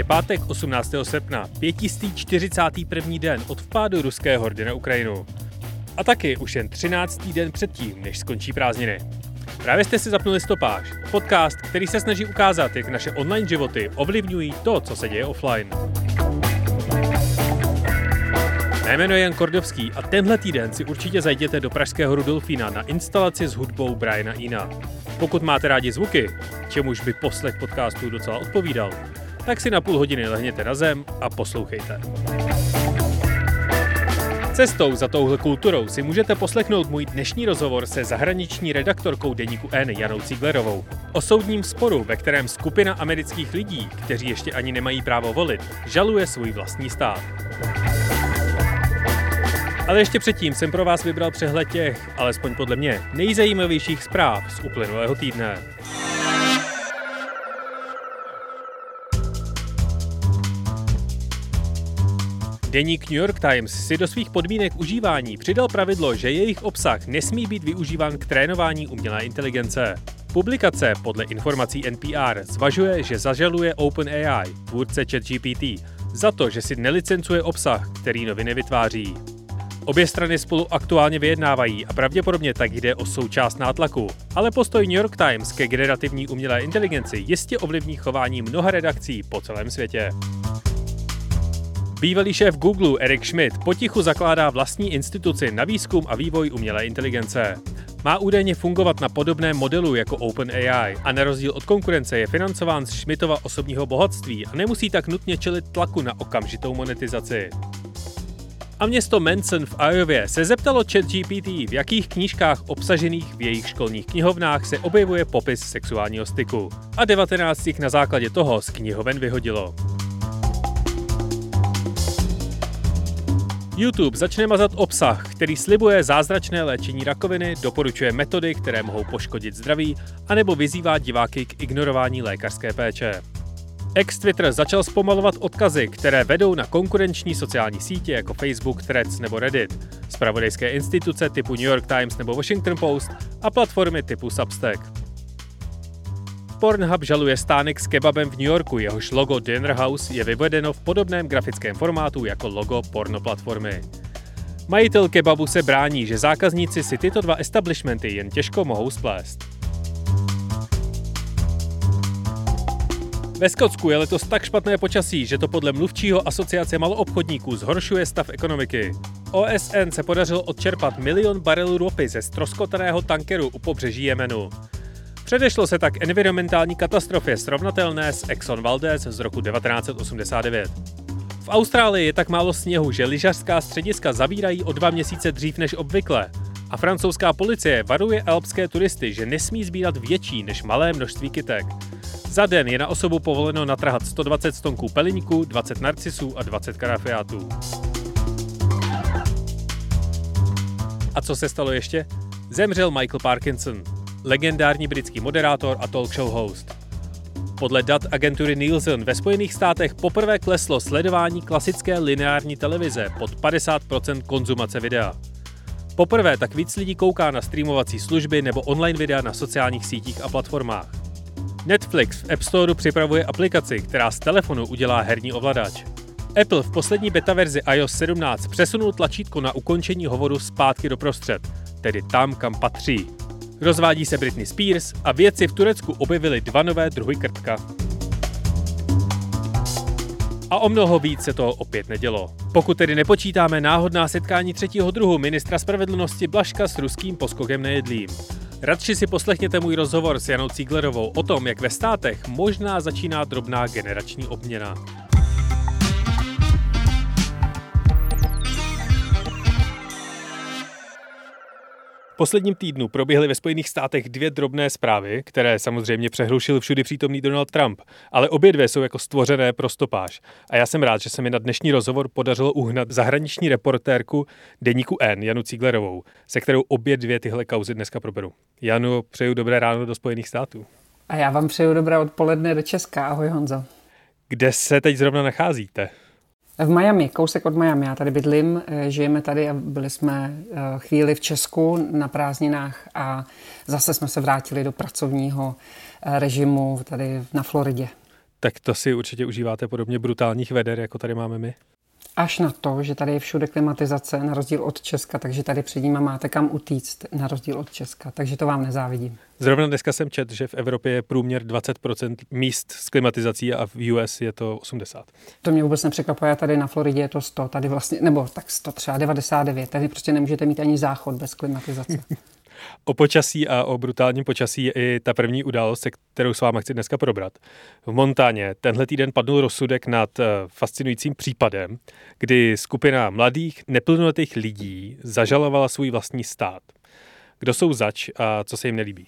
Je pátek 18. srpna, 541. den od vpádu ruské hordy na Ukrajinu. A taky už jen 13. den předtím, než skončí prázdniny. Právě jste si zapnuli stopáž, podcast, který se snaží ukázat, jak naše online životy ovlivňují to, co se děje offline. Jméno je Jan Kordovský a tenhle týden si určitě zajděte do pražského Rudolfína na instalaci s hudbou Briana Ina. Pokud máte rádi zvuky, čemuž by poslech podcastu docela odpovídal, tak si na půl hodiny lehněte na zem a poslouchejte. Cestou za touhle kulturou si můžete poslechnout můj dnešní rozhovor se zahraniční redaktorkou deníku N Janou Ciglerovou o soudním sporu, ve kterém skupina amerických lidí, kteří ještě ani nemají právo volit, žaluje svůj vlastní stát. Ale ještě předtím jsem pro vás vybral přehled těch, alespoň podle mě, nejzajímavějších zpráv z uplynulého týdne. Deník New York Times si do svých podmínek užívání přidal pravidlo, že jejich obsah nesmí být využíván k trénování umělé inteligence. Publikace podle informací NPR zvažuje, že zažaluje OpenAI, tvůrce ChatGPT, za to, že si nelicencuje obsah, který noviny vytváří. Obě strany spolu aktuálně vyjednávají a pravděpodobně tak jde o součást nátlaku. Ale postoj New York Times ke generativní umělé inteligenci jistě ovlivní chování mnoha redakcí po celém světě. Bývalý šéf Google Eric Schmidt potichu zakládá vlastní instituci na výzkum a vývoj umělé inteligence. Má údajně fungovat na podobném modelu jako OpenAI a na rozdíl od konkurence je financován z Schmidtova osobního bohatství a nemusí tak nutně čelit tlaku na okamžitou monetizaci. A město Manson v Iově se zeptalo ChatGPT, v jakých knížkách obsažených v jejich školních knihovnách se objevuje popis sexuálního styku. A 19 jich na základě toho z knihoven vyhodilo. YouTube začne mazat obsah, který slibuje zázračné léčení rakoviny, doporučuje metody, které mohou poškodit zdraví, anebo vyzývá diváky k ignorování lékařské péče. Ex-Twitter začal zpomalovat odkazy, které vedou na konkurenční sociální sítě jako Facebook, Threads nebo Reddit, spravodajské instituce typu New York Times nebo Washington Post a platformy typu Substack. Pornhub žaluje stánek s kebabem v New Yorku, jehož logo Dinner House je vyvedeno v podobném grafickém formátu jako logo pornoplatformy. Majitel kebabu se brání, že zákazníci si tyto dva establishmenty jen těžko mohou splést. Ve Skotsku je letos tak špatné počasí, že to podle mluvčího asociace maloobchodníků zhoršuje stav ekonomiky. OSN se podařilo odčerpat milion barelů ropy ze stroskotaného tankeru u pobřeží Jemenu. Předešlo se tak environmentální katastrofě srovnatelné s Exxon Valdez z roku 1989. V Austrálii je tak málo sněhu, že lyžařská střediska zavírají o dva měsíce dřív než obvykle. A francouzská policie varuje alpské turisty, že nesmí sbírat větší než malé množství kytek. Za den je na osobu povoleno natrhat 120 stonků peliníku, 20 narcisů a 20 karafiátů. A co se stalo ještě? Zemřel Michael Parkinson, legendární britský moderátor a talk show host. Podle dat agentury Nielsen ve Spojených státech poprvé kleslo sledování klasické lineární televize pod 50% konzumace videa. Poprvé tak víc lidí kouká na streamovací služby nebo online videa na sociálních sítích a platformách. Netflix v App Store připravuje aplikaci, která z telefonu udělá herní ovladač. Apple v poslední beta verzi iOS 17 přesunul tlačítko na ukončení hovoru zpátky do prostřed, tedy tam, kam patří. Rozvádí se Britney Spears a vědci v Turecku objevili dva nové druhy krtka. A o mnoho víc se toho opět nedělo. Pokud tedy nepočítáme náhodná setkání třetího druhu ministra spravedlnosti Blaška s ruským poskokem nejedlým. Radši si poslechněte můj rozhovor s Janou Cíglerovou o tom, jak ve státech možná začíná drobná generační obměna. Posledním týdnu proběhly ve Spojených státech dvě drobné zprávy, které samozřejmě přehlušil všudy přítomný Donald Trump, ale obě dvě jsou jako stvořené pro stopáž. A já jsem rád, že se mi na dnešní rozhovor podařilo uhnat zahraniční reportérku deníku N, Janu Cíglerovou, se kterou obě dvě tyhle kauzy dneska proberu. Janu, přeju dobré ráno do Spojených států. A já vám přeju dobré odpoledne do Česka. Ahoj Honzo. Kde se teď zrovna nacházíte? V Miami, kousek od Miami. Já tady bydlím, eh, žijeme tady a byli jsme eh, chvíli v Česku na prázdninách a zase jsme se vrátili do pracovního eh, režimu tady na Floridě. Tak to si určitě užíváte podobně brutálních veder, jako tady máme my? Až na to, že tady je všude klimatizace, na rozdíl od Česka, takže tady před ním máte kam utíct, na rozdíl od Česka, takže to vám nezávidím. Zrovna dneska jsem čet, že v Evropě je průměr 20% míst s klimatizací a v US je to 80. To mě vůbec nepřekvapuje, tady na Floridě je to 100, tady vlastně, nebo tak 100 třeba 99, tady prostě nemůžete mít ani záchod bez klimatizace. O počasí a o brutálním počasí je i ta první událost, kterou s vámi chci dneska probrat. V Montáně tenhle týden padl rozsudek nad eh, fascinujícím případem, kdy skupina mladých, neplnoletých lidí zažalovala svůj vlastní stát. Kdo jsou zač a co se jim nelíbí?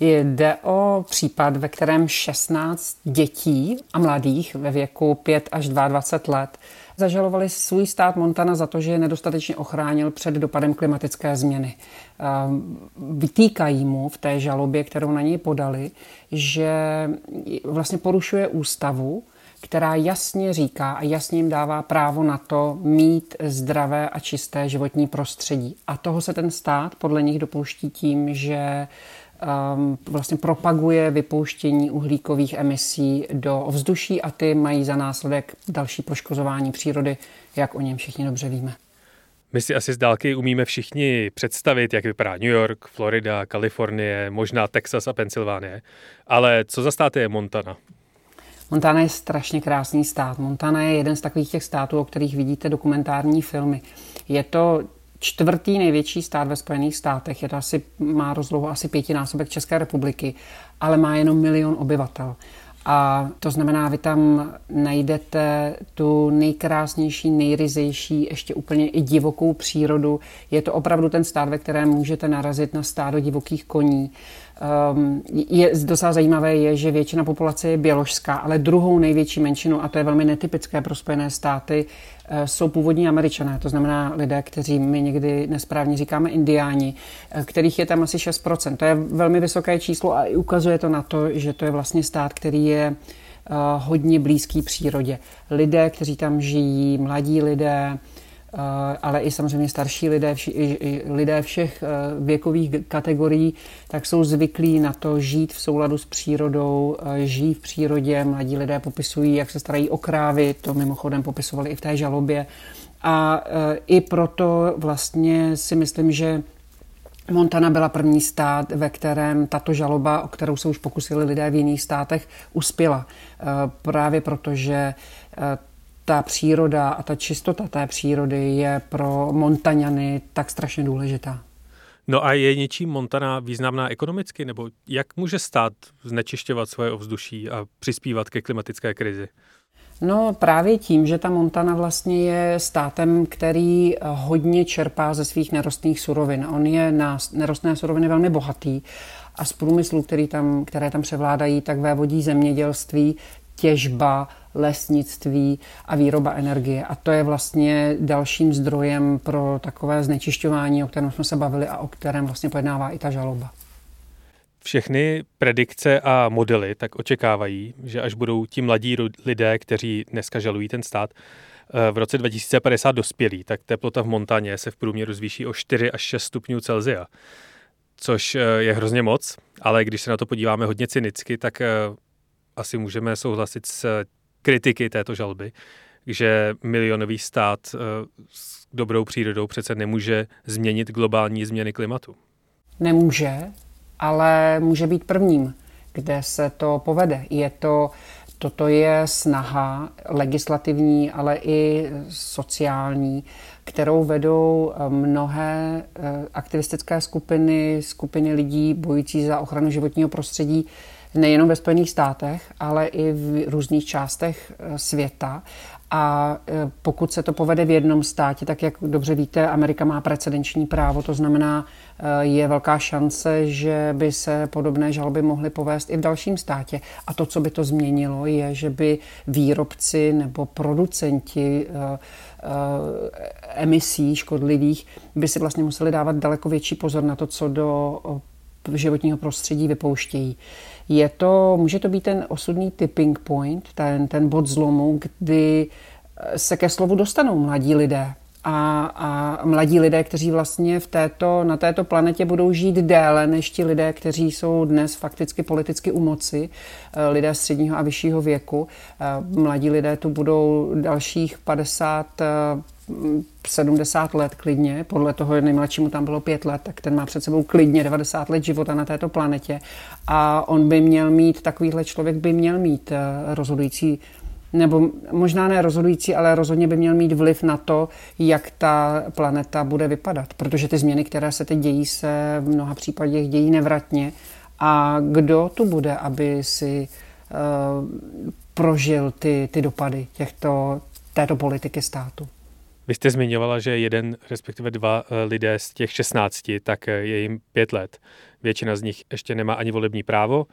Jde o případ, ve kterém 16 dětí a mladých ve věku 5 až 22 let zažalovali svůj stát Montana za to, že je nedostatečně ochránil před dopadem klimatické změny. Ehm, vytýkají mu v té žalobě, kterou na něj podali, že vlastně porušuje ústavu, která jasně říká a jasně jim dává právo na to mít zdravé a čisté životní prostředí. A toho se ten stát podle nich dopouští tím, že vlastně propaguje vypouštění uhlíkových emisí do ovzduší a ty mají za následek další poškozování přírody, jak o něm všichni dobře víme. My si asi z dálky umíme všichni představit, jak vypadá New York, Florida, Kalifornie, možná Texas a Pensylvánie. Ale co za stát je Montana? Montana je strašně krásný stát. Montana je jeden z takových těch států, o kterých vidíte dokumentární filmy. Je to čtvrtý největší stát ve Spojených státech. Je to asi, má rozlohu asi pětinásobek České republiky, ale má jenom milion obyvatel. A to znamená, vy tam najdete tu nejkrásnější, nejryzejší, ještě úplně i divokou přírodu. Je to opravdu ten stát, ve kterém můžete narazit na stádo divokých koní. Um, je docela zajímavé je, že většina populace je běložská, ale druhou největší menšinu, a to je velmi netypické pro Spojené státy, uh, jsou původní američané, to znamená lidé, kteří my někdy nesprávně říkáme indiáni, uh, kterých je tam asi 6%. To je velmi vysoké číslo a ukazuje to na to, že to je vlastně stát, který je uh, hodně blízký přírodě. Lidé, kteří tam žijí, mladí lidé, Eh, ale i samozřejmě starší lidé, vši, i lidé všech eh, věkových kategorií, tak jsou zvyklí na to žít v souladu s přírodou, eh, žijí v přírodě, mladí lidé popisují, jak se starají o krávy, to mimochodem popisovali i v té žalobě. A i proto vlastně si myslím, že Montana byla první stát, ve kterém tato žaloba, o kterou se už pokusili lidé v jiných státech, uspěla. Právě proto, že ta příroda a ta čistota té přírody je pro Montaňany tak strašně důležitá. No a je něčím Montana významná ekonomicky, nebo jak může stát znečišťovat svoje ovzduší a přispívat ke klimatické krizi? No právě tím, že ta Montana vlastně je státem, který hodně čerpá ze svých nerostných surovin. On je na nerostné suroviny velmi bohatý a z průmyslu, který tam, které tam převládají, tak vévodí zemědělství, těžba, lesnictví a výroba energie. A to je vlastně dalším zdrojem pro takové znečišťování, o kterém jsme se bavili a o kterém vlastně pojednává i ta žaloba. Všechny predikce a modely tak očekávají, že až budou ti mladí lidé, kteří dneska žalují ten stát, eh, v roce 2050 dospělí, tak teplota v Montaně se v průměru zvýší o 4 až 6 stupňů Celzia. Což eh, je hrozně moc, ale když se na to podíváme hodně cynicky, tak eh, asi můžeme souhlasit s kritiky této žalby, že milionový stát eh, s dobrou přírodou přece nemůže změnit globální změny klimatu. Nemůže, ale může být prvním, kde se to povede. Je to, toto je snaha legislativní, ale i sociální, kterou vedou eh, mnohé eh, aktivistické skupiny, skupiny lidí bojující za ochranu životního prostředí nejenom ve Spojených státech, ale i v různých částech eh, světa. A e, pokud se to povede v jednom státě, tak jak dobře víte, Amerika má precedenční právo, to znamená, e, je velká šance, že by se podobné žaloby mohly povést i v dalším státě. A to, co by to změnilo, je, že by výrobci nebo producenti emisí škodlivých by si vlastně museli dávat daleko větší pozor na to, co do životního prostředí vypouštějí. Je to, může to být ten osudný tipping point, ten, ten bod zlomu, kdy se ke slovu dostanou mladí lidé. A, a mladí lidé, kteří vlastně v této, na této planetě budou žít déle než ti lidé, kteří jsou dnes fakticky politicky u moci, eh, lidé středního a vyššího věku. Eh, mladí lidé tu budou dalších 50 70 let klidně, podle toho nejmladšímu tam bylo 5 let, tak ten má před sebou klidně 90 let života na této planetě a on by měl mít, takovýhle člověk by měl mít eh, rozhodující nebo možná ne rozhodující, ale rozhodně by měl mít vliv na to, jak ta planeta bude vypadat. Protože ty změny, které se teď dějí, se v mnoha případech dějí nevratně. A kdo tu bude, aby si uh, prožil ty, ty dopady těchto, této politiky státu? Vy jste zmiňovala, že jeden, respektive dva eh, lidé z těch 16, tak eh, je jim pět let. Většina z nich ještě nemá ani volební právo,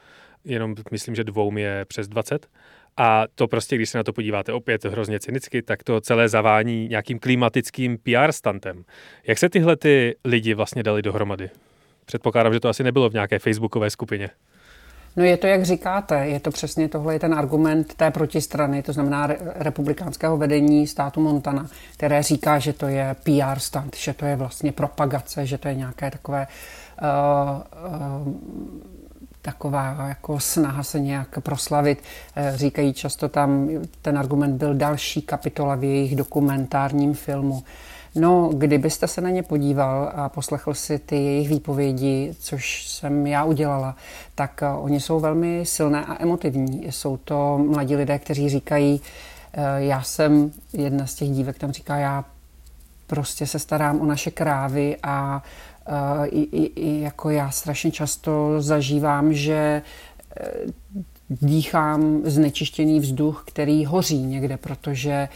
jenom myslím, že dvou je přes 20. A to prostě, když se na to podíváte opět hrozně cynicky, tak to celé zavání nějakým klimatickým PR stantem. Jak se tyhle ty lidi vlastně dali dohromady? Předpokládám, že to asi nebylo v nějaké facebookové skupině. No je to, jak říkáte, je to přesně tohle je ten argument té protistrany, to znamená republikánského vedení státu Montana, které říká, že to je PR stunt, že to je vlastně propagace, že to je nějaké takové uh, uh, taková jako snaha se nějak proslavit. Eh, říkají často tam, ten argument byl další kapitola v jejich dokumentárním filmu. No, kdybyste se na ně podíval a poslechl si ty jejich výpovědi, což jsem já udělala, tak eh, oni jsou velmi silné a emotivní. Jsou to mladí lidé, kteří říkají, eh, já jsem, jedna z těch dívek tam říká, já prostě se starám o naše krávy a uh, i, i, i jako já strašně často zažívám, že dýchám znečištěný vzduch, který hoří někde, protože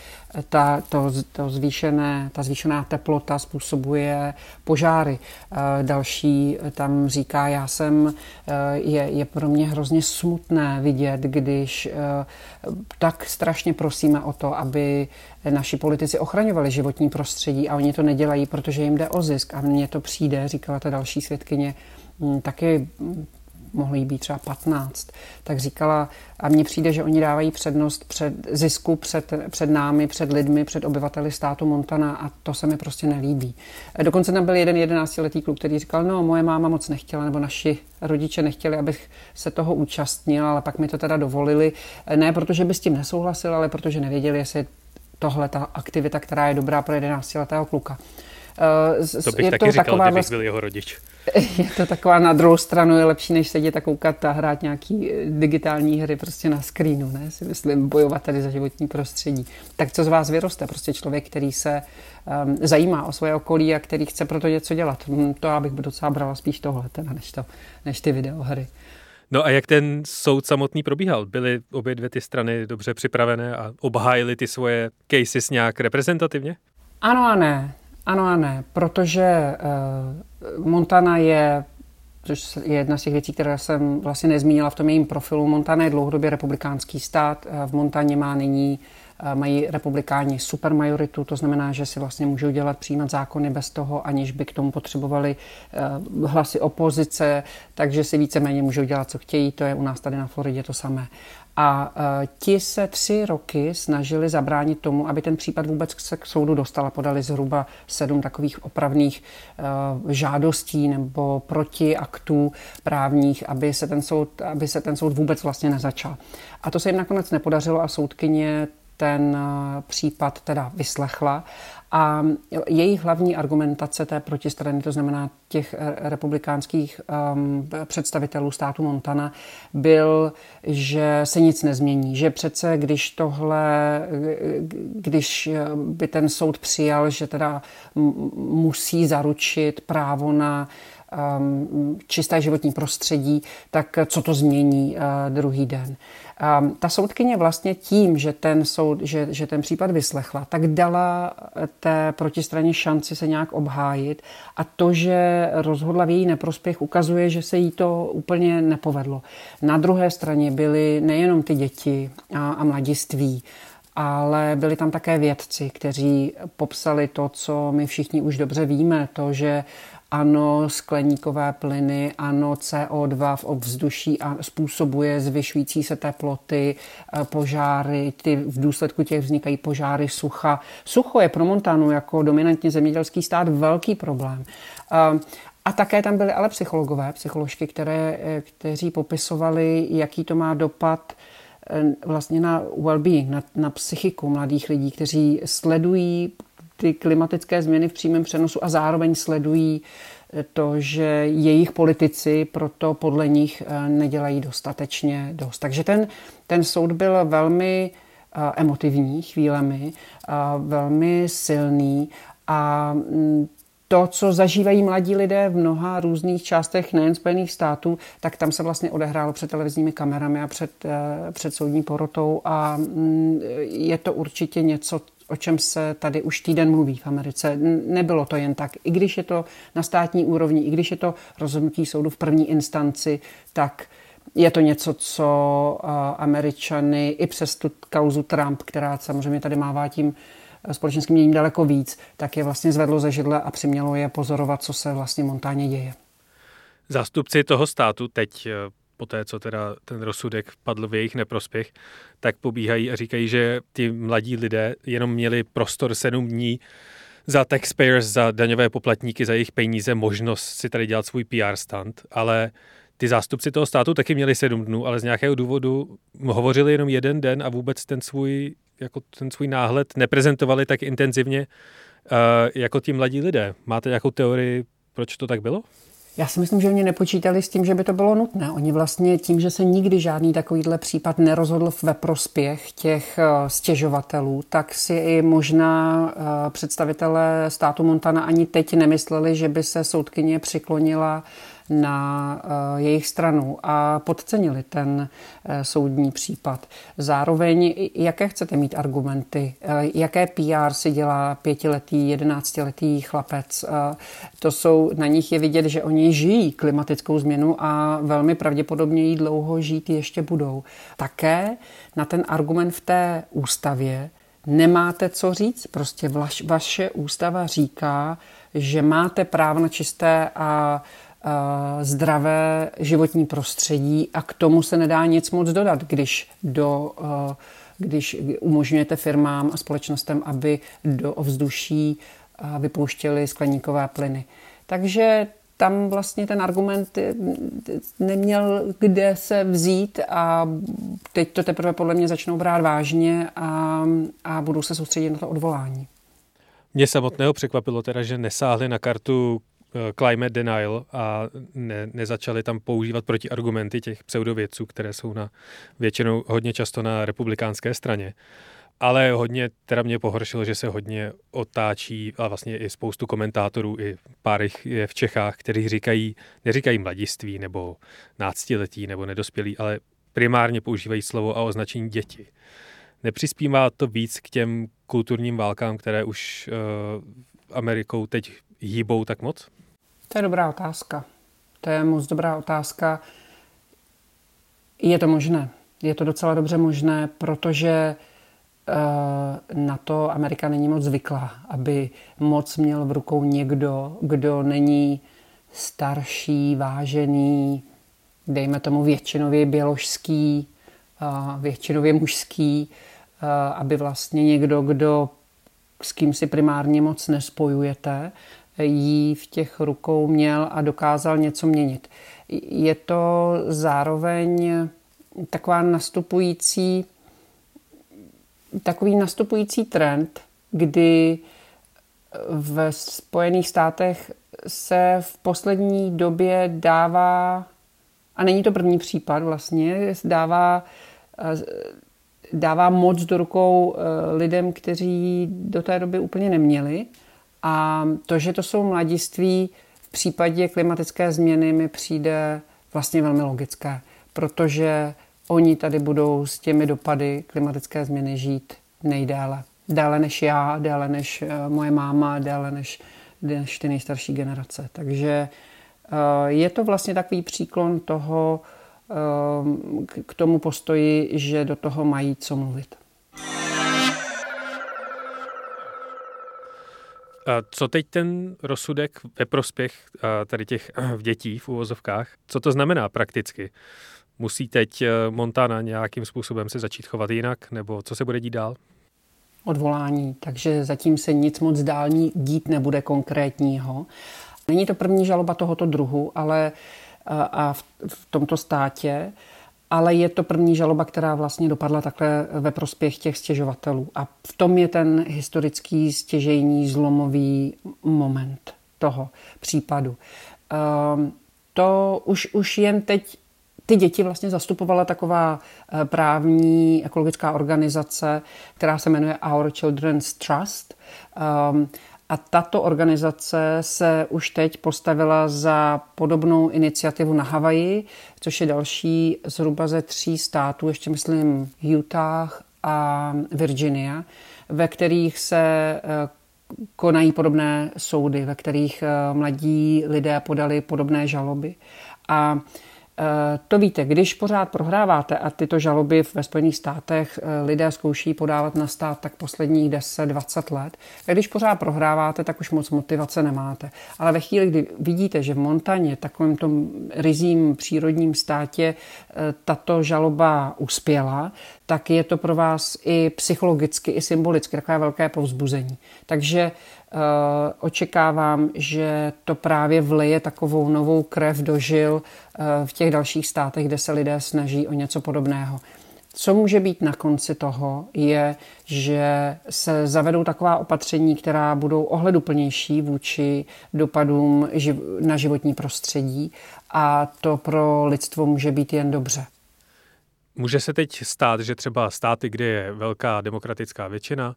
ta, to, to zvýšené, ta zvýšená teplota způsobuje požáry. Eh, další tam říká, já jsem, eh, je, je pro mě hrozně smutné vidět, když eh, tak strašně prosíme o to, aby naši politici ochraňovali životní prostředí a oni to nedělají, protože jim jde o zisk a mně to přijde, říkala ta další svědkyně, hm, taky mohlo jí být třeba 15, tak říkala, a mně přijde, že oni dávají přednost před zisku před, před námi, před lidmi, před obyvateli státu Montana a to se mi prostě nelíbí. Dokonce tam byl jeden jedenáctiletý kluk, který říkal, no moje máma moc nechtěla, nebo naši rodiče nechtěli, abych se toho účastnil, ale pak mi to teda dovolili. Ne protože by s tím nesouhlasil, ale protože nevěděli, jestli tohle ta aktivita, která je dobrá pro jedenáctiletého kluka. To bych je taky to říkal, taková kdybych byl jeho rodič. Je to taková na druhou stranu, je lepší, než sedět a koukat a hrát nějaký eh, digitální hry prostě na screenu, ne? Si myslím, bojovat tady za životní prostředí. Tak co z vás vyroste? Prostě člověk, který se um, zajímá o svoje okolí a který chce pro to něco dělat. Hm, to já bych docela brala spíš tohle, teda, než, to, než ty videohry. No a jak ten soud samotný probíhal? Byly obě dvě ty strany dobře připravené a obhájily ty svoje cases nějak reprezentativně? Ano a ne. Ano a ne, protože uh, Montana je což je jedna z těch věcí, které jsem vlastně nezmínila v tom jejím profilu. Montana je dlouhodobě republikánský stát. Eh, v Montaně má nyní eh, mají republikáni supermajoritu, to znamená, že si vlastně můžou dělat, přijímat zákony bez toho, aniž by k tomu potřebovali hlasy opozice, takže si víceméně můžou dělat, co chtějí, to je u nás tady na Floridě to samé. A e, ti se tři roky snažili zabránit tomu, aby ten případ vůbec se k soudu dostal a podali zhruba sedm takových opravných e, žádostí nebo protiaktů právních, aby se, ten soud, aby se ten soud vůbec vlastně nezačal. A to se jim nakonec nepodařilo a soudkyně ten e, případ teda vyslechla a jejich hlavní argumentace té protistrany, to znamená těch republikánských um, představitelů státu Montana, byl, že se nic nezmění. Že přece, když tohle, když by ten soud přijal, že teda musí zaručit právo na čisté životní prostředí, tak co to změní uh, druhý den. Um, ta soudkyně vlastně tím, že ten, soud, že, že ten případ vyslechla, tak dala té protistraně šanci se nějak obhájit a to, že rozhodla v její neprospěch, ukazuje, že se jí to úplně nepovedlo. Na druhé straně byly nejenom ty děti a, a mladiství, ale byli tam také vědci, kteří popsali to, co my všichni už dobře víme, to, že ano, skleníkové plyny, ano, CO2 v ovzduší a způsobuje zvyšující se teploty, eh, požáry, ty, v důsledku těch vznikají požáry sucha. Sucho je pro Montanu jako dominantně zemědělský stát velký problém. Eh, a také tam byly ale psychologové, psycholožky, které, eh, kteří popisovali, jaký to má dopad vlastně na well-being, na, na psychiku mladých lidí, kteří sledují ty klimatické změny v přímém přenosu a zároveň sledují eh, to, že jejich politici proto podle nich eh, nedělají dostatečně dost. Takže ten, ten soud byl velmi eh, emotivní chvílemi, velmi silný a mm, to, co zažívají mladí lidé v mnoha různých částech nejen Spojených států, tak tam se vlastně odehrálo před televizními kamerami a před, před soudní porotou a mm, je to určitě něco, o čem se tady už týden mluví v Americe. Nebylo to jen tak. I když je to na státní úrovni, i když je to rozhodnutí soudu v první instanci, tak je to něco, co Američany i přes tu kauzu Trump, která samozřejmě tady mává tím společenským měním daleko víc, tak je vlastně zvedlo ze židle a přimělo je pozorovat, co se vlastně Montáně děje. Zástupci toho státu teď po té, co teda ten rozsudek padl v jejich neprospěch, tak pobíhají a říkají, že ty mladí lidé jenom měli prostor sedm dní za taxpayers, za daňové poplatníky, za jejich peníze možnost si tady dělat svůj PR stand, ale ty zástupci toho státu taky měli sedm dnů, ale z nějakého důvodu hovořili jenom jeden den a vůbec ten svůj, jako ten svůj náhled neprezentovali tak intenzivně uh, jako ti mladí lidé. Máte nějakou teorii, proč to tak bylo? Já si myslím, že oni nepočítali s tím, že by to bylo nutné. Oni vlastně tím, že se nikdy žádný takovýhle případ nerozhodl ve prospěch těch eh, stěžovatelů, tak si i možná eh, představitelé státu Montana ani teď nemysleli, že by se soudkyně přiklonila na eh, jejich stranu a podcenili ten eh, soudní případ. Zároveň, jaké chcete mít argumenty, eh, jaké PR si dělá pětiletý, jedenáctiletý chlapec. To jsou, na nich je vidět, že oni žijí klimatickou změnu a velmi pravděpodobně jí dlouho žít ještě budou. Také na ten argument v té ústavě nemáte co říct. Prostě vaše ústava říká, že máte právo na čisté a zdravé životní prostředí a k tomu se nedá nic moc dodat, když do když umožňujete firmám a společnostem, aby do ovzduší vypouštěli skleníkové plyny. Takže tam vlastně ten argument neměl kde se vzít a teď to teprve podle mě začnou brát vážně a, a budou se soustředit na to odvolání. Mě samotného překvapilo teda, že nesáhli na kartu Eh, climate denial a ne, nezačali tam používat protiargumenty těch pseudovědců, které jsou na většinou hodně často na republikánské straně. Ale hodně teda mě pohoršilo, že se hodně otáčí a vlastně i spoustu komentátorů, i pár je v Čechách, kteří říkají, neříkají mladiství nebo náctiletí nebo nedospělí, ale primárně používají slovo a označení děti. Nepřispívá to víc k těm kulturním válkám, které už uh, Amerikou teď hýbou tak moc? To je dobrá otázka. To je moc dobrá otázka. Je to možné. Je to docela dobře možné, protože eh, na to Amerika není moc zvyklá, aby moc měl v rukou někdo, kdo není starší, vážený, dejme tomu většinově běložský, většinově mužský, aby vlastně někdo, kdo s kým si primárně moc nespojujete, jí v těch rukou měl a dokázal něco měnit. Je to zároveň taková nastupující, takový nastupující trend, kdy v Spojených státech se v poslední době dává, a není to první případ vlastně, dává, dává moc do rukou eh, lidem, kteří do té doby úplně neměli. A to, že to jsou mladiství, v případě klimatické změny mi přijde vlastně velmi logické, protože oni tady budou s těmi dopady klimatické změny žít nejdéle. Déle než já, déle než eh, moje máma, déle než, než ty nejstarší generace. Takže eh, je to vlastně takový příklon toho, eh, k tomu postoji, že do toho mají co mluvit. Co teď ten rozsudek ve prospěch tady těch dětí v úvozovkách, co to znamená prakticky? Musí teď Montana nějakým způsobem se začít chovat jinak, nebo co se bude dít dál? Odvolání, takže zatím se nic moc dální dít nebude konkrétního. Není to první žaloba tohoto druhu, ale a v, v tomto státě, ale je to první žaloba, která vlastně dopadla takhle ve prospěch těch stěžovatelů. A v tom je ten historický stěžejní zlomový moment toho případu. Um, to už, už jen teď ty děti vlastně zastupovala taková eh, právní ekologická organizace, která se jmenuje Our Children's Trust. A tato organizace se už teď postavila za podobnou iniciativu na Havaji, což je další zhruba ze tří států, ještě myslím Utah a Virginia, ve kterých se eh, konají podobné soudy, ve kterých eh, mladí lidé podali podobné žaloby. A to víte, když pořád prohráváte a tyto žaloby ve Spojených státech eh, lidé zkouší podávat na stát tak posledních 10-20 let, a když pořád prohráváte, tak už moc motivace nemáte. Ale ve chvíli, kdy vidíte, že v Montaně, takovém tom rizím přírodním státě, eh, tato žaloba uspěla, tak je to pro vás i psychologicky, i symbolicky takové velké povzbuzení. Takže Eh, očekávám, že to právě vleje takovou novou krev do žil eh, v těch dalších státech, kde se lidé snaží o něco podobného. Co může být na konci toho, je, že se zavedou taková opatření, která budou ohleduplnější vůči dopadům na životní prostředí a to pro lidstvo může být jen dobře. Může se teď stát, že třeba státy, kde je velká demokratická většina,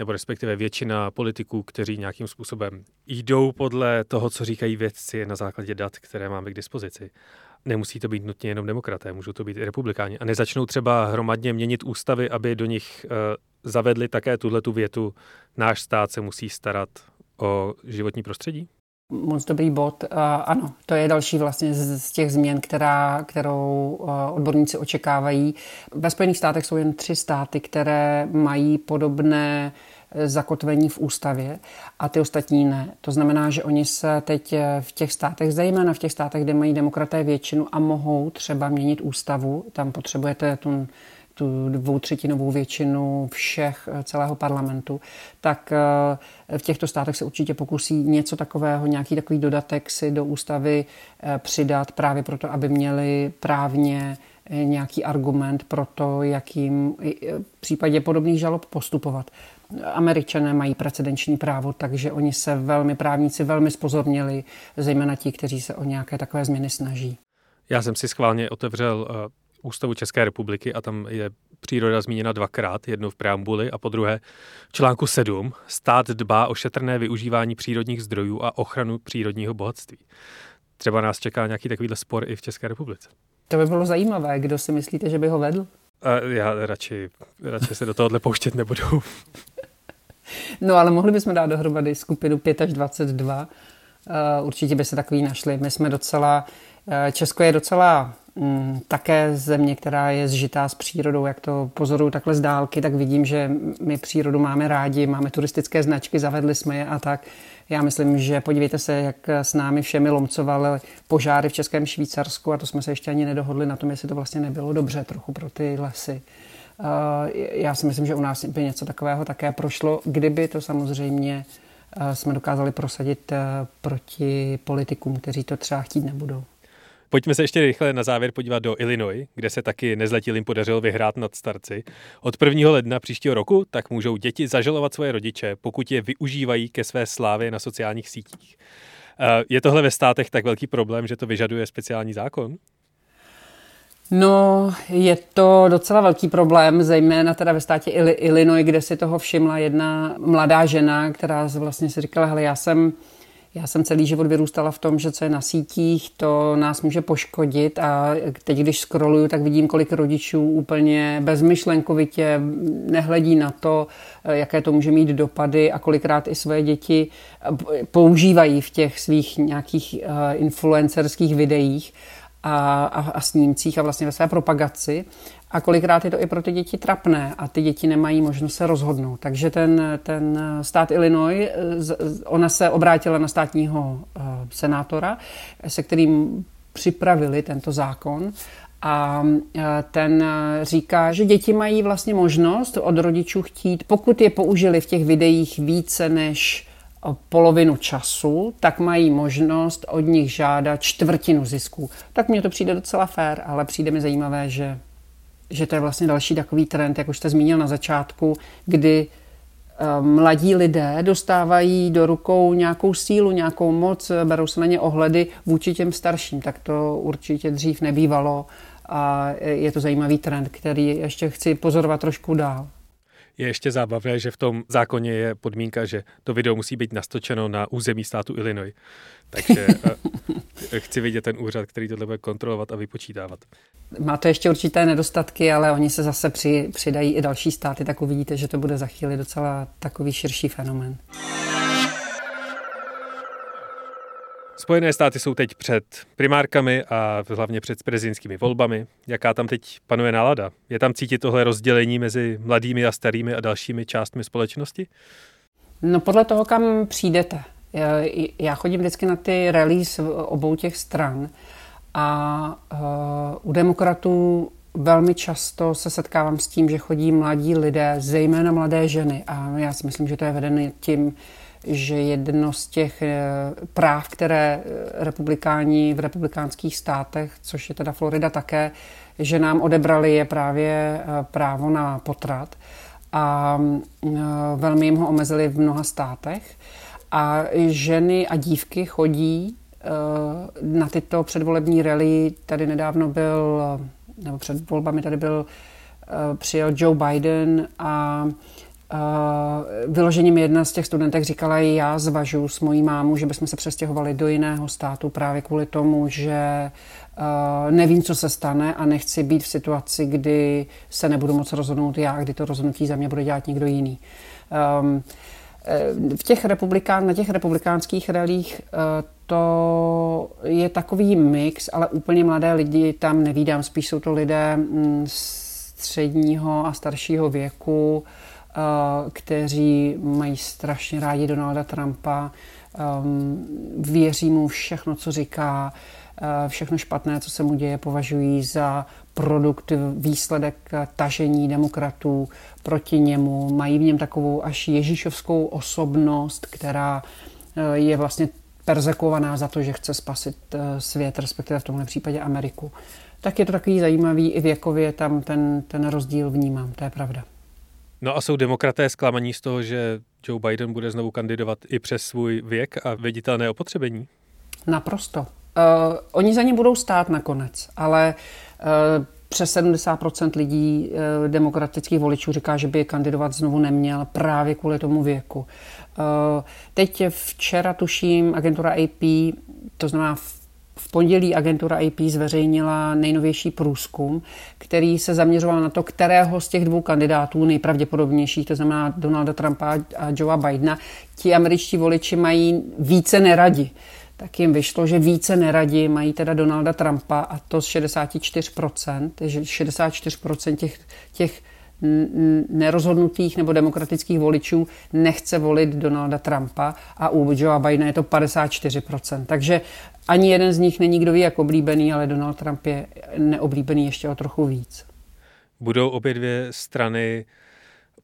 nebo respektive většina politiků, kteří nějakým způsobem jdou podle toho, co říkají vědci na základě dat, které máme k dispozici. Nemusí to být nutně jenom demokraté, můžou to být i republikáni. A nezačnou třeba hromadně měnit ústavy, aby do nich uh, zavedli také tuhle tu větu, náš stát se musí starat o životní prostředí? Moc dobrý bod. Uh, ano, to je další vlastně z, těch změn, která, kterou uh, odborníci očekávají. Ve Spojených státech jsou jen tři státy, které mají podobné uh, zakotvení v ústavě a ty ostatní ne. To znamená, že oni se teď v těch státech, zejména v těch státech, kde mají demokraté většinu a mohou třeba měnit ústavu, tam potřebujete tu tu dvoutřetinovou většinu všech eh, celého parlamentu, tak eh, v těchto státech se určitě pokusí něco takového, nějaký takový dodatek si do ústavy eh, přidat právě proto, aby měli právně nějaký argument pro to, jakým v případě podobných žalob postupovat. Američané mají precedenční právo, takže oni se velmi právníci velmi spozornili, zejména ti, kteří se o nějaké takové změny snaží. Já jsem si schválně otevřel ústavu České republiky a tam je příroda zmíněna dvakrát, jednou v preambuli a po druhé v článku 7. Stát dbá o šetrné využívání přírodních zdrojů a ochranu přírodního bohatství. Třeba nás čeká nějaký takovýhle spor i v České republice. To by bylo zajímavé. Kdo si myslíte, že by ho vedl? A já radši, radši se do tohohle pouštět nebudu. no ale mohli bychom dát dohromady skupinu 5 až 22. Uh, určitě by se takový našli. My jsme docela, uh, Česko je docela Mm, také země, která je zžitá s přírodou, jak to pozoruju takhle z dálky, tak vidím, že my přírodu máme rádi, máme turistické značky, zavedli jsme je a tak. Já myslím, že podívejte se, jak s námi všemi lomcovaly požáry v Českém Švýcarsku a to jsme se ještě ani nedohodli na tom, jestli to vlastně nebylo dobře trochu pro ty lesy. Já si myslím, že u nás by něco takového také prošlo, kdyby to samozřejmě jsme dokázali prosadit proti politikům, kteří to třeba chtít nebudou. Pojďme se ještě rychle na závěr podívat do Illinois, kde se taky nezletilým podařilo vyhrát nad starci. Od 1. ledna příštího roku tak můžou děti zažalovat svoje rodiče, pokud je využívají ke své slávě na sociálních sítích. Eh, je tohle ve státech tak velký problém, že to vyžaduje speciální zákon? No, je to docela velký problém, zejména teda ve státě Illinois, kde si toho všimla jedna mladá žena, která vlastně si říkala, hele, já jsem Já jsem celý život vyrůstala v tom, že co je na sítích, to nás může poškodit a teď, když scrolluju, tak vidím, kolik rodičů úplně bezmyšlenkovitě nehledí na to, jaké to může mít dopady a kolikrát i své děti používají v těch svých nějakých eh, influencerských videích a, a, a snímcích a vlastně ve své propagaci. A kolikrát je to i pro ty děti trapné a ty děti nemají možnost se rozhodnout. Takže ten, ten stát Illinois, ona se obrátila na státního eh, senátora, se kterým připravili tento zákon a eh, ten říká, že děti mají vlastně možnost od rodičů chtít, pokud je použili v těch videích více než polovinu času, tak mají možnost od nich žádat čtvrtinu zisku. Tak mně to přijde docela fér, ale přijde mi zajímavé, že, že to je vlastně další takový trend, jak už jste zmínil na začátku, kdy eh, mladí lidé dostávají do rukou nějakou sílu, nějakou moc, berou se na ně ohledy vůči těm starším. Tak to určitě dřív nebývalo a je to zajímavý trend, který ještě chci pozorovat trošku dál je ještě zábavné, že v tom zákoně je podmínka, že to video musí být nastočeno na území státu Illinois. Takže eh, chci vidět ten úřad, který tohle bude kontrolovat a vypočítávat. Má to ještě určité nedostatky, ale oni se zase při, přidají i další státy, tak uvidíte, že to bude za chvíli docela takový širší fenomén. Spojené státy jsou teď před primárkami a hlavně před prezidentskými volbami. Jaká tam teď panuje nálada? Je tam cítit tohle rozdělení mezi mladými a starými a dalšími částmi společnosti? No podle toho, kam přijdete. Já chodím vždycky na ty rallies obou těch stran a uh, u demokratů velmi často se setkávám s tím, že chodí mladí lidé, zejména mladé ženy a já si myslím, že to je vedené tím, že jedno z těch eh, práv, které eh, republikáni v republikánských státech, což je teda Florida také, že nám odebrali, je právě eh, právo na potrat a velmi jim ho omezili v mnoha státech. A ženy a dívky chodí na tyto předvolební rally. Tady nedávno byl, nebo před volbami tady byl, přijel Joe Biden a Vyloženě mi jedna z těch studentek říkala, já zvažuji s mojí mámou, že bychom se přestěhovali do jiného státu právě kvůli tomu, že uh, nevím, co se stane a nechci být v situaci, kdy se nebudu moc rozhodnout já, kdy to rozhodnutí za mě bude dělat někdo jiný. Um, v těch republikán, na těch republikánských relích to je takový mix, ale úplně mladé lidi tam nevídám. Spíš jsou to lidé mm, středního a staršího věku, kteří mají strašně rádi Donalda Trumpa, um, věří mu všechno, co říká, všechno špatné, co se mu děje, považují za produkt, výsledek tažení demokratů proti němu. Mají v něm takovou až ježíšovskou osobnost, která e, je vlastně perzekovaná za to, že chce spasit svět, respektive v tomhle případě Ameriku. Tak je to takový zajímavý, i věkově tam ten, ten rozdíl vnímám, to je pravda. No a jsou demokraté zklamaní z toho, že Joe Biden bude znovu kandidovat i přes svůj věk a viditelné opotřebení? Naprosto. Uh, oni za ně budou stát nakonec, ale uh, přes 70% lidí uh, demokratických voličů říká, že by kandidovat znovu neměl právě kvůli tomu věku. Uh, teď včera tuším agentura AP, to znamená v pondělí agentura AP zveřejnila nejnovější průzkum, který se zaměřoval na to, kterého z těch dvou kandidátů nejpravděpodobnějších, to znamená Donalda Trumpa a Joea Bidena, ti američtí voliči mají více neradi. Tak jim vyšlo, že více neradi mají teda Donalda Trumpa a to z 64%, že 64% těch, těch nerozhodnutých nebo demokratických voličů nechce volit Donalda Trumpa a u Joea Bidena je to 54%. Takže ani jeden z nich není kdo ví jak oblíbený, ale Donald Trump je neoblíbený ještě o trochu víc. Budou obě dvě strany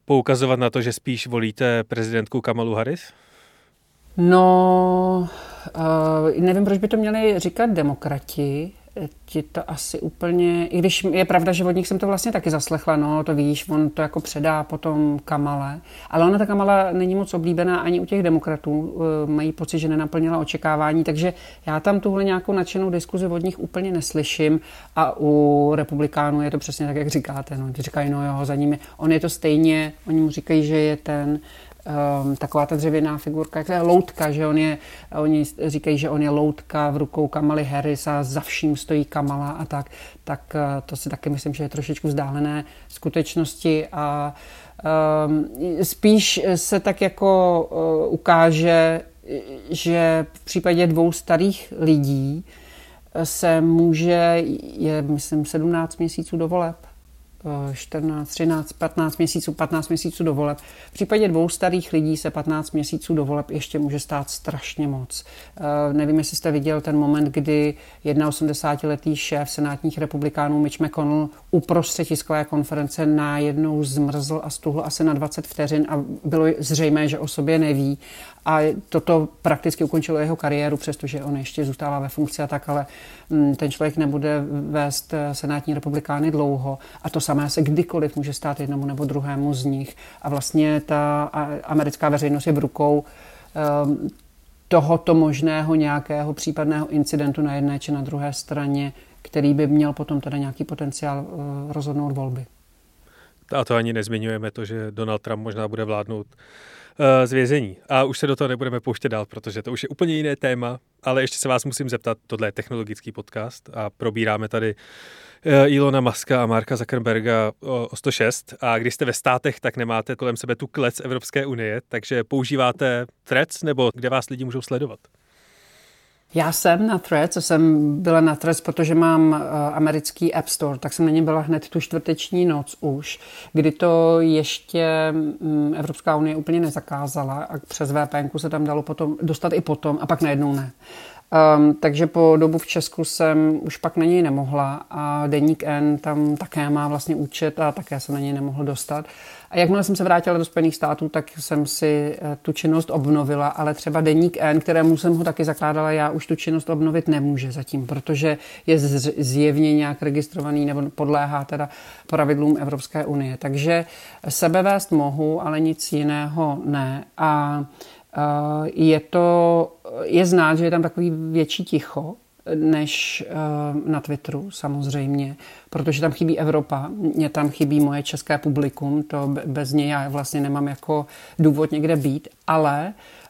poukazovat na to, že spíš volíte prezidentku Kamalu Harris? No, uh, nevím, proč by to měli říkat demokrati ti to asi úplně, i když je pravda, že od nich jsem to vlastně taky zaslechla, no to víš, on to jako předá potom Kamale, ale ona ta Kamala není moc oblíbená ani u těch demokratů, eh, mají pocit, že nenaplnila očekávání, takže já tam tuhle nějakou nadšenou diskuzi od nich úplně neslyším. A u republikánů je to přesně tak, jak říkáte, no, ty říkají, no jo, za nimi, on je to stejně, oni mu říkají, že je ten um, taková ta dřevěná figurka, jak je loutka, že on je, oni říkají, že on je loutka v rukou Kamaly Harris a za vším stojí Kamala a tak, tak uh, to si taky myslím, že je trošičku vzdálené skutečnosti a um, spíš se tak jako uh, ukáže, že v případě dvou starých lidí se může, je myslím 17 měsíců do voleb, 14, 13, 15 měsíců, 15 měsíců do voleb. V případě dvou starých lidí se 15 měsíců do voleb ještě může stát strašně moc. Uh, nevím, jestli jste viděl ten moment, kdy 81-letý šéf senátních republikánů Mitch McConnell uprostřed tiskové konference najednou zmrzl a stuhl asi na 20 vteřin a bylo zřejmé, že o sobě neví. A toto prakticky ukončilo jeho kariéru, přestože on ještě zůstává ve funkci a tak, ale mm, ten člověk nebude vést eh, senátní republikány dlouho. A to samé se kdykoliv může stát jednomu nebo druhému z nich. A vlastně ta americká veřejnost je v rukou um, tohoto možného nějakého případného incidentu na jedné či na druhé straně, který by měl potom teda nějaký potenciál uh, rozhodnout volby. A to ani nezmiňujeme to, že Donald Trump možná bude vládnout z vězení. A už se do toho nebudeme pouštět dál, protože to už je úplně jiné téma, ale ještě se vás musím zeptat, tohle je technologický podcast a probíráme tady uh, Ilona Maska a Marka Zuckerberga o, o 106 a když jste ve státech, tak nemáte kolem sebe tu klec Evropské unie, takže používáte Threads nebo kde vás lidi můžou sledovat? Já jsem na Threads, jsem byla na Threads, protože mám uh, americký App Store, tak jsem na něm byla hned tu čtvrteční noc už, kdy to ještě um, Evropská unie úplně nezakázala a přes VPN se tam dalo potom dostat i potom a pak najednou ne. Um, takže po dobu v Česku jsem už pak na něj nemohla a Deník N tam také má vlastně účet a také se na něj nemohl dostat. A jakmile jsem se vrátila do Spojených států, tak jsem si eh, tu činnost obnovila, ale třeba Deník N, kterému jsem ho taky zakládala, já už tu činnost obnovit nemůže zatím, protože je zjevně nějak registrovaný nebo podléhá teda pravidlům Evropské unie. Takže sebevést mohu, ale nic jiného ne. A Eh, je to, je znát, že je tam takový větší ticho, než eh, na Twitteru samozřejmě, protože tam chybí Evropa, mě tam chybí moje české publikum, to bez něj já vlastně nemám jako důvod někde být, ale Eh,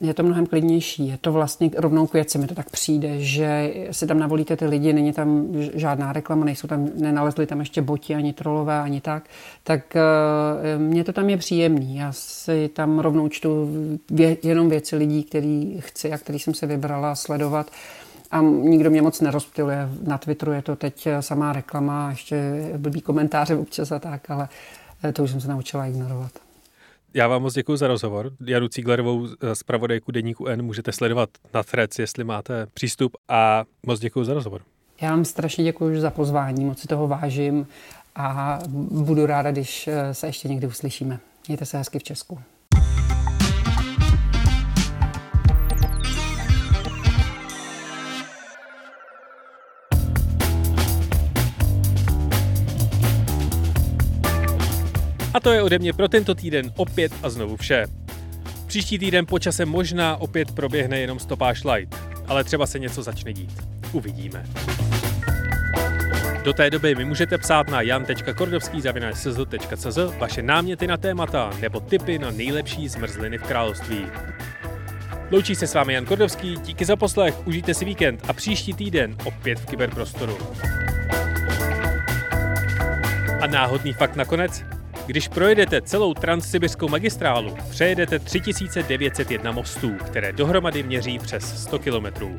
je to mnohem klidnější. Je to vlastně rovnou k věci. Mi to tak přijde, že si tam navolíte ty lidi, není tam žádná reklama, nejsou tam, nenalezli tam ještě boti, ani trolové, ani tak. Tak eh, mně to tam je příjemný. Já si tam rovnou čtu vě, jenom věci lidí, který chci a který jsem si vybrala sledovat. A nikdo mě moc nerozptiluje. Na Twitteru je to teď samá reklama, ještě blbý komentáře občas a tak, ale eh, to už jsem se naučila ignorovat. Já vám moc děkuji za rozhovor. Janu Cíglerovou z pravodajku Deníku N můžete sledovat na Threads, jestli máte přístup a moc děkuji za rozhovor. Já vám strašně děkuji za pozvání, moc si toho vážím a budu ráda, když se ještě někdy uslyšíme. Mějte se hezky v Česku. A to je ode mě pro tento týden opět a znovu vše. Příští týden po čase možná opět proběhne jenom stopáž light, ale třeba se něco začne dít. Uvidíme. Do té doby mi můžete psát na jan.kordovský.cz vaše náměty na témata nebo tipy na nejlepší zmrzliny v království. Loučí se s vámi Jan Kordovský, díky za poslech, užijte si víkend a příští týden opět v kyberprostoru. A náhodný fakt nakonec, když projedete celou transsibirskou magistrálu, přejedete 3901 mostů, které dohromady měří přes 100 kilometrů.